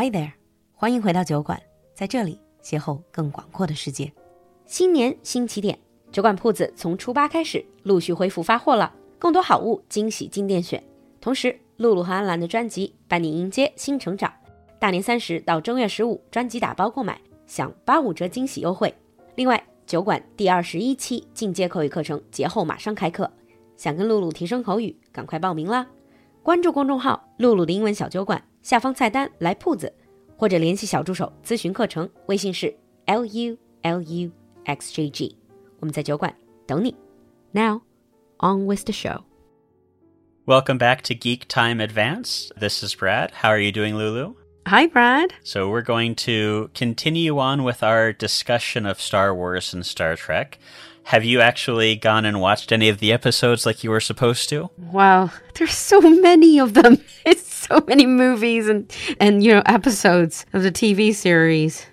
Hi there，欢迎回到酒馆，在这里邂逅更广阔的世界。新年新起点，酒馆铺子从初八开始陆续恢复发货了，更多好物惊喜进店选。同时，露露和安澜的专辑伴你迎接新成长。大年三十到正月十五，专辑打包购买享八五折惊喜优惠。另外，酒馆第二十一期进阶口语课程节后马上开课，想跟露露提升口语，赶快报名啦！关注公众号“露露的英文小酒馆”，下方菜单来铺子，或者联系小助手咨询课程，微信是 l u l u x j g。我们在酒馆等你。Now on with the show. Welcome back to Geek Time Advance. This is Brad. How are you doing, Lulu? Hi, Brad. So, we're going to continue on with our discussion of Star Wars and Star Trek. Have you actually gone and watched any of the episodes like you were supposed to? Wow, there's so many of them. It's so many movies and and you know episodes of the TV series.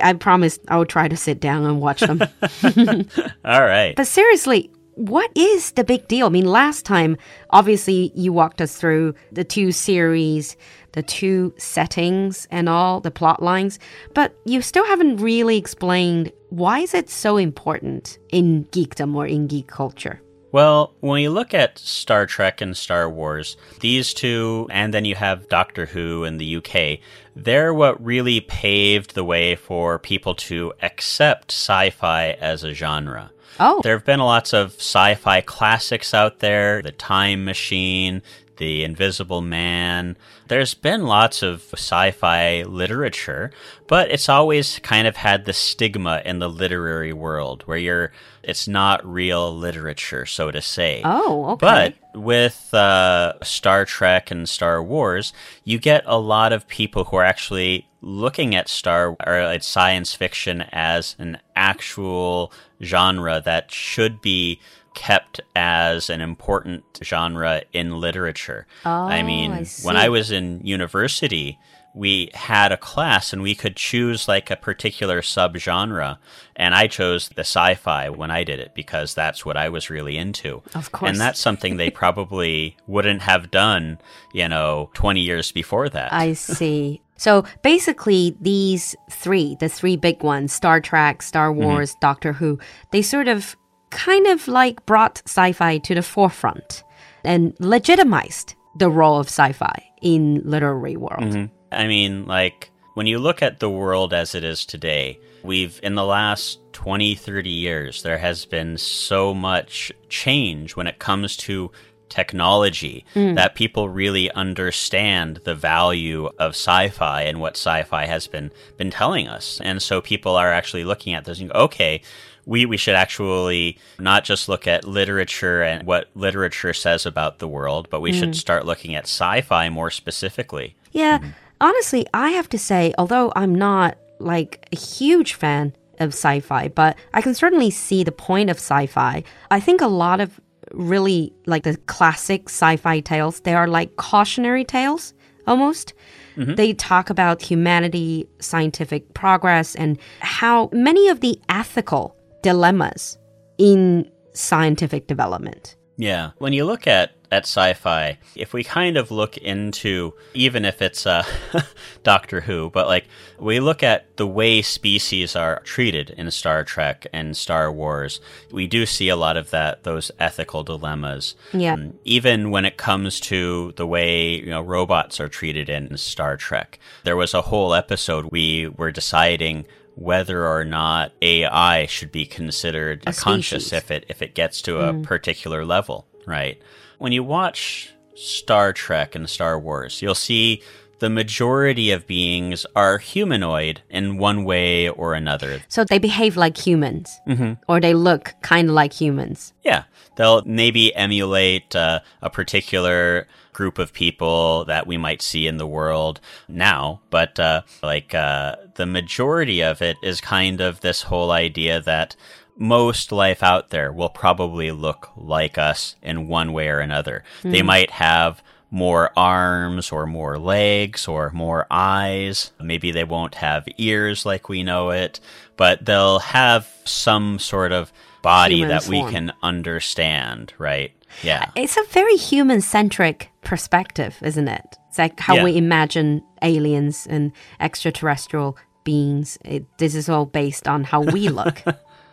I promise I will try to sit down and watch them. All right. But seriously, what is the big deal? I mean, last time, obviously, you walked us through the two series, the two settings, and all the plot lines, but you still haven't really explained why is it so important in geekdom or in geek culture. Well, when you look at Star Trek and Star Wars, these two, and then you have Doctor Who in the UK, they're what really paved the way for people to accept sci fi as a genre. Oh. There have been lots of sci fi classics out there The Time Machine, The Invisible Man. There's been lots of sci fi literature, but it's always kind of had the stigma in the literary world where you're, it's not real literature, so to say. Oh, okay. But with uh, Star Trek and Star Wars, you get a lot of people who are actually looking at Star or at science fiction as an actual genre that should be kept as an important genre in literature. Oh, I mean, I when I was in university, we had a class and we could choose like a particular subgenre. And I chose the sci fi when I did it because that's what I was really into. Of course. And that's something they probably wouldn't have done, you know, 20 years before that. I see. So basically, these three, the three big ones, Star Trek, Star mm-hmm. Wars, Doctor Who, they sort of kind of like brought sci fi to the forefront and legitimized the role of sci fi in literary world. Mm-hmm. I mean, like, when you look at the world as it is today, we've, in the last 20, 30 years, there has been so much change when it comes to technology mm. that people really understand the value of sci-fi and what sci-fi has been been telling us. And so people are actually looking at this and go, okay, we, we should actually not just look at literature and what literature says about the world, but we should mm. start looking at sci-fi more specifically. Yeah, mm-hmm. honestly, I have to say, although I'm not like a huge fan of sci fi, but I can certainly see the point of sci fi. I think a lot of really like the classic sci fi tales, they are like cautionary tales almost. Mm-hmm. They talk about humanity, scientific progress, and how many of the ethical dilemmas in scientific development. Yeah. When you look at at sci-fi, if we kind of look into even if it's uh, Doctor Who, but like we look at the way species are treated in Star Trek and Star Wars, we do see a lot of that those ethical dilemmas. Yeah. Um, even when it comes to the way you know robots are treated in Star Trek, there was a whole episode we were deciding whether or not AI should be considered A conscious if it if it gets to a particular level, right? When you watch Star Trek and Star Wars, you'll see the majority of beings are humanoid in one way or another. So they behave like humans, or they look kind of like humans. Yeah, they'll maybe emulate uh, a particular group of people that we might see in the world now, but uh, like uh, the majority of it is kind of this whole idea that most life out there will probably look like us in one way or another. They might have more arms or more legs or more eyes. Maybe they won't have ears like we know it, but they'll have some sort of body Human that we can understand, right? Yeah. It's a very human centric perspective, isn't it? It's like how Yeah. we imagine aliens and extraterrestrial beings. It, this is all based on how we look.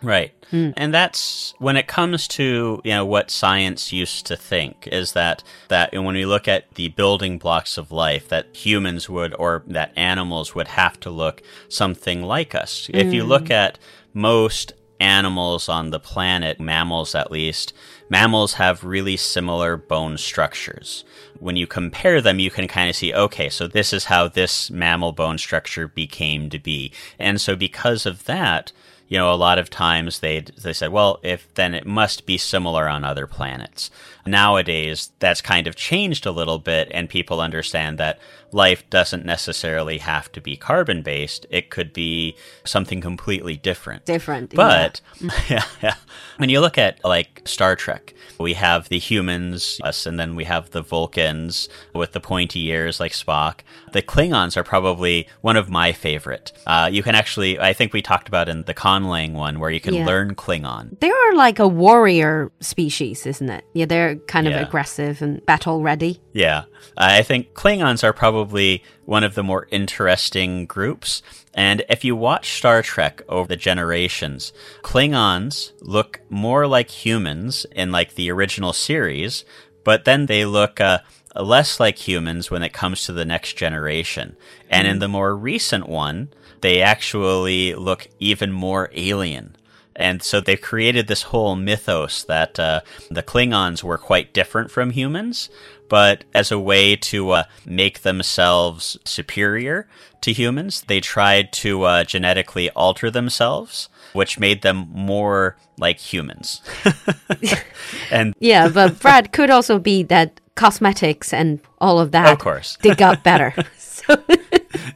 Right. Hmm. And that's when it comes to, you know, what science used to think is that that when we look at the building blocks of life that humans would or that animals would have to look something like us. If you look hmm. at most animals on the planet, mammals at least, mammals have really similar bone structures. When you compare them, you can kind of see, okay, so this is how this mammal bone structure became to be. And so because of that, you know, a lot of times they they said, well, if then it must be similar on other planets. Nowadays, that's kind of changed a little bit, and people understand that life doesn't necessarily have to be carbon based. It could be something completely different. Different. yeah. But yeah, yeah. when you look at like Star Trek, we have the humans, us, and then we have the Vulcans with the pointy ears like Spock. The Klingons are probably one of my favorite. Uh, you can actually, I think we talked about in the Conlang one where you can Yeah. learn Klingon. They are like a warrior species, isn't it? Yeah, they're kind of Yeah. aggressive and battle ready. Yeah, I think Klingons are probably one of the more interesting groups. And if you watch Star Trek over the generations, Klingons look more like humans in like the original series, but then they look uh, less like humans when it comes to the next generation. And in the more recent one, they actually look even more alien. And so they've created this whole mythos that uh, the Klingons were quite different from humans, but as a way to uh, make themselves superior to humans, they tried to uh, genetically alter themselves, which made them more like humans. and Yeah, but Brad could also be that cosmetics and all of that. Of course. They got better. so,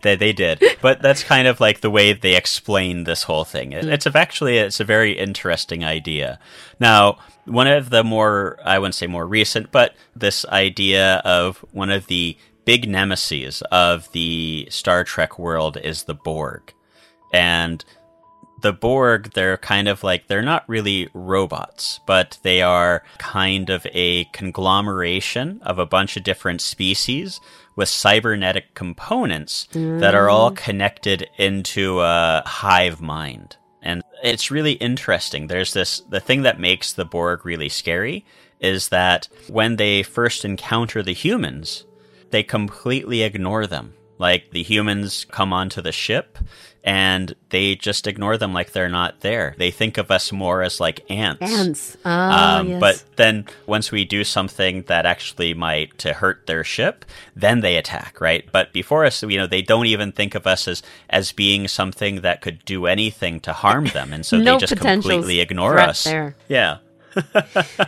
they, they did but that's kind of like the way they explain this whole thing It- it's actually it's a very interesting idea now one of the more i wouldn't say more recent but this idea of one of the big nemesis of the star trek world is the borg and the Borg, they're kind of like, they're not really robots, but they are kind of a conglomeration of a bunch of different species with cybernetic components that are all mm. connected into a hive mind. It's really interesting. There's this, the thing that makes the Borg really scary is that when they first encounter the humans, they completely ignore them. Like the humans come onto the ship and they just ignore them like they're not there. They think of us more as like ants. ants. Ah, Um, yes. But then once we do something that actually might to hurt their ship, then they attack, right? But before us, you know, they don't even think of us as as being something that could do anything to harm them, and so No they just completely ignore us. there. Yeah.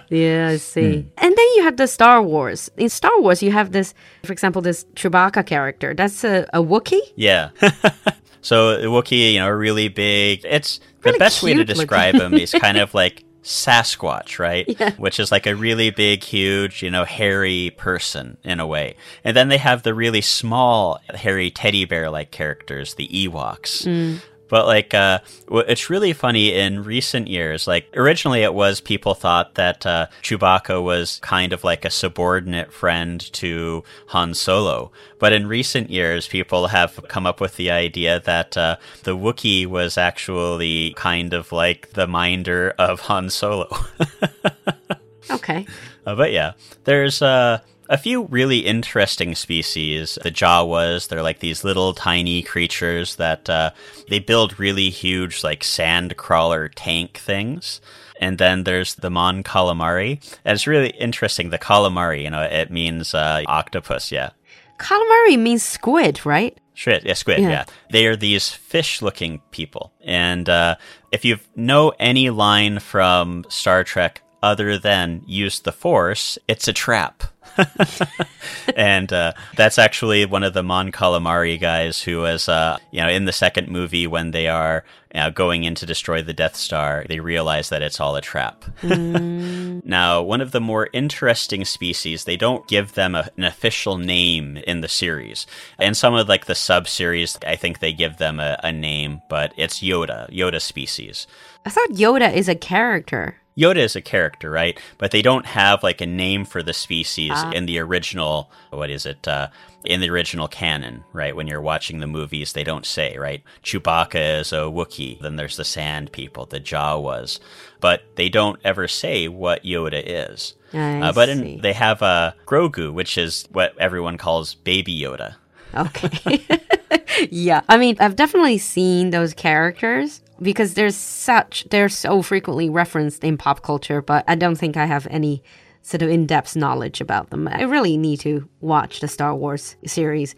Yeah, I see. And then you have the Star Wars. In Star Wars, you have this, for example, this Chewbacca character. That's a, a Wookiee. Yeah. so the Wookiee, you know, really big. It's Really the best way to describe him is kind of like Sasquatch, right? Yeah. Which is like a really big, huge, you know, hairy person in a way. And then they have the really small, hairy teddy bear like characters, the Ewoks. Mm. But like, uh, it's really funny in recent years. Like originally, it was people thought that uh, Chewbacca was kind of like a subordinate friend to Han Solo. But in recent years, people have come up with the idea that uh, the Wookiee was actually kind of like the minder of Han Solo. Okay. Uh, but yeah, there's uh, a few really interesting species. The Jawas, they're like these little tiny creatures that uh, they build really huge, like sand crawler tank things. And then there's the Mon Calamari. And it's really interesting. The calamari, you know, it means uh, octopus, yeah. Calamari means squid, right? Squid, yeah, squid, Yeah. yeah. They are these fish-looking people, and uh, if you know any line from Star Trek other than "use the Force," it's a trap. and uh, that's actually one of the Mon Calamari guys who was, uh, you know, in the second movie when they are you know, going in to destroy the Death Star, they realize that it's all a trap. Now, one of the more interesting species, they don't give them a, an official name in the series. In some of like the sub-series, I think they give them a, a name, but it's Yoda, Yoda species. I thought Yoda is a character. Yoda is a character, right? But they don't have like a name for the species in the original. What is it? Uh, in the original canon, right? When you're watching the movies, they don't say, right? Chewbacca is a Wookiee. Then there's the Sand People, the Jawas, but they don't ever say what Yoda is. Uh, but in, they have uh, Grogu, which is what everyone calls Baby Yoda. Okay. yeah. I mean, I've definitely seen those characters because there's such, they're so frequently referenced in pop culture, but I don't think I have any sort of in depth knowledge about them. I really need to watch the Star Wars series.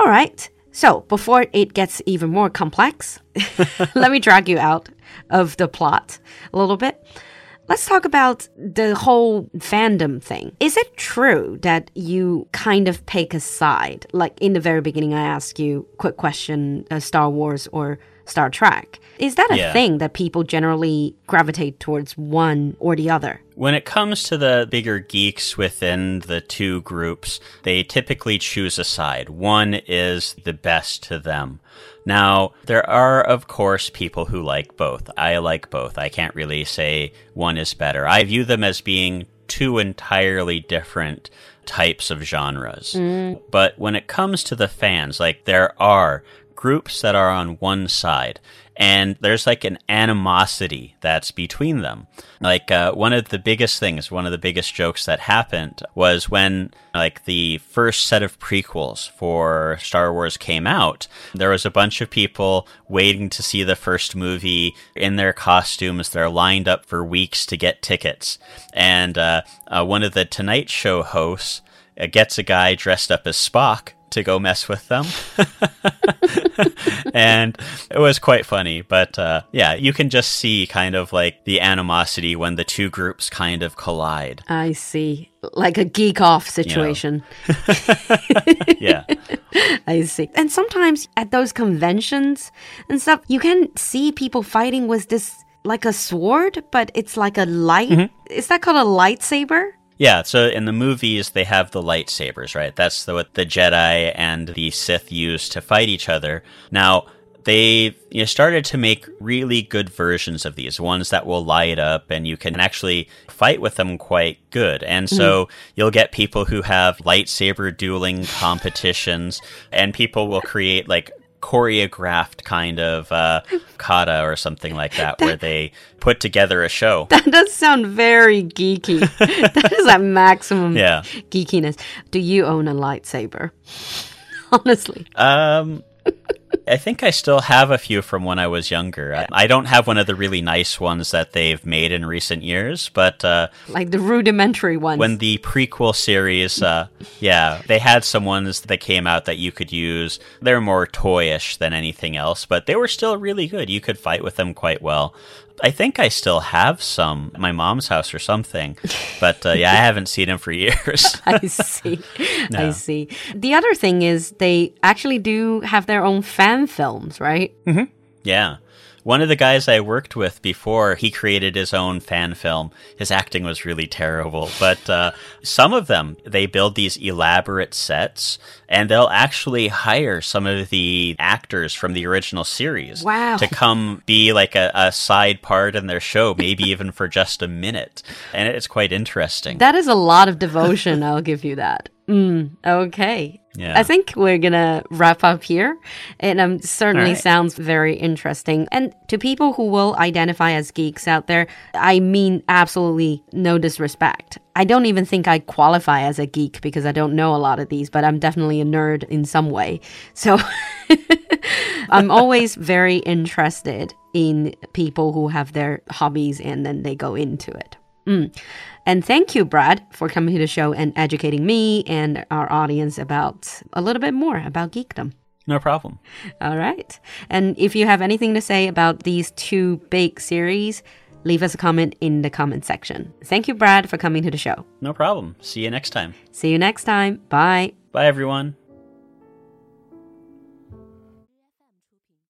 All right. So before it gets even more complex, let me drag you out of the plot a little bit. Let's talk about the whole fandom thing. Is it true that you kind of pick a side? Like in the very beginning, I asked you, quick question, uh, Star Wars or Star Trek. Is that a Yeah. thing that people generally gravitate towards one or the other? When it comes to the bigger geeks within the two groups, they typically choose a side. One is the best to them. Now, there are, of course, people who like both. I like both. I can't really say one is better. I view them as being two entirely different types of genres. Mm. But when it comes to the fans, like there are groups that are on one side and there's like an animosity that's between them. Like uh, one of the biggest things one of the biggest jokes that happened was when like the first set of prequels for star wars came out there was a bunch of people waiting to see the first movie in their costumes. They're lined up for weeks to get tickets. And uh, uh, one of the tonight show hosts uh, gets a guy dressed up as spock to go mess with them and it was quite funny. But uh, yeah, you can just see kind of like the animosity when the two groups kind of collide. I see. Like a geek off situation. Yeah, I see. And sometimes at those conventions and stuff, you can see people fighting with this like a sword, but it's like a light. Is that called a lightsaber? Yeah. So in the movies, they have the lightsabers, right? That's the, what the Jedi and the Sith use to fight each other. Now. They you know, started to make really good versions of these, ones that will light up and you can actually fight with them quite good. And so hmm. you'll get people who have lightsaber dueling competitions, and people will create like choreographed kind of uh, kata or something like that, where they put together a show. That does sound very geeky. that is at maximum Yeah. geekiness. Do you own a lightsaber? Honestly. Um, I think I still have a few from when I was younger. I, I don't have one of the really nice ones that they've made in recent years, but uh, Like the rudimentary ones. when the prequel series, uh, yeah, they had some ones that came out that you could use. They're more toyish than anything else, but they were still really good. You could fight with them quite well. I think I still have some at my mom's house or something, but uh, yeah, I haven't seen them for years. I see. I see. The other thing is they actually do have their own fan films, right? Yeah. One of the guys I worked with before, he created his own fan film. His acting was really terrible, but uh, some of them, they build these elaborate sets and they'll actually hire some of the actors from the original series Wow. to come be like a, a side part in their show, maybe even for just a minute. And it's quite interesting. That is a lot of devotion, I'll give you that. Mm, okay. Yeah. I think we're gonna wrap up here. And it um, certainly right. sounds very interesting. And to people who will identify as geeks out there, I mean absolutely no disrespect. I don't even think I qualify as a geek because I don't know a lot of these, but I'm definitely a nerd in some way. So I'm always very interested in people who have their hobbies and then they go into it. Mm. And thank you, Brad, for coming to the show and educating me and our audience about a little bit more about geekdom. no problem. All right. And if you have anything to say about these two big series, leave us a comment in the comment section. Thank you, Brad, for coming to the show. No problem. See you next time. See you next time. Bye. Bye, everyone.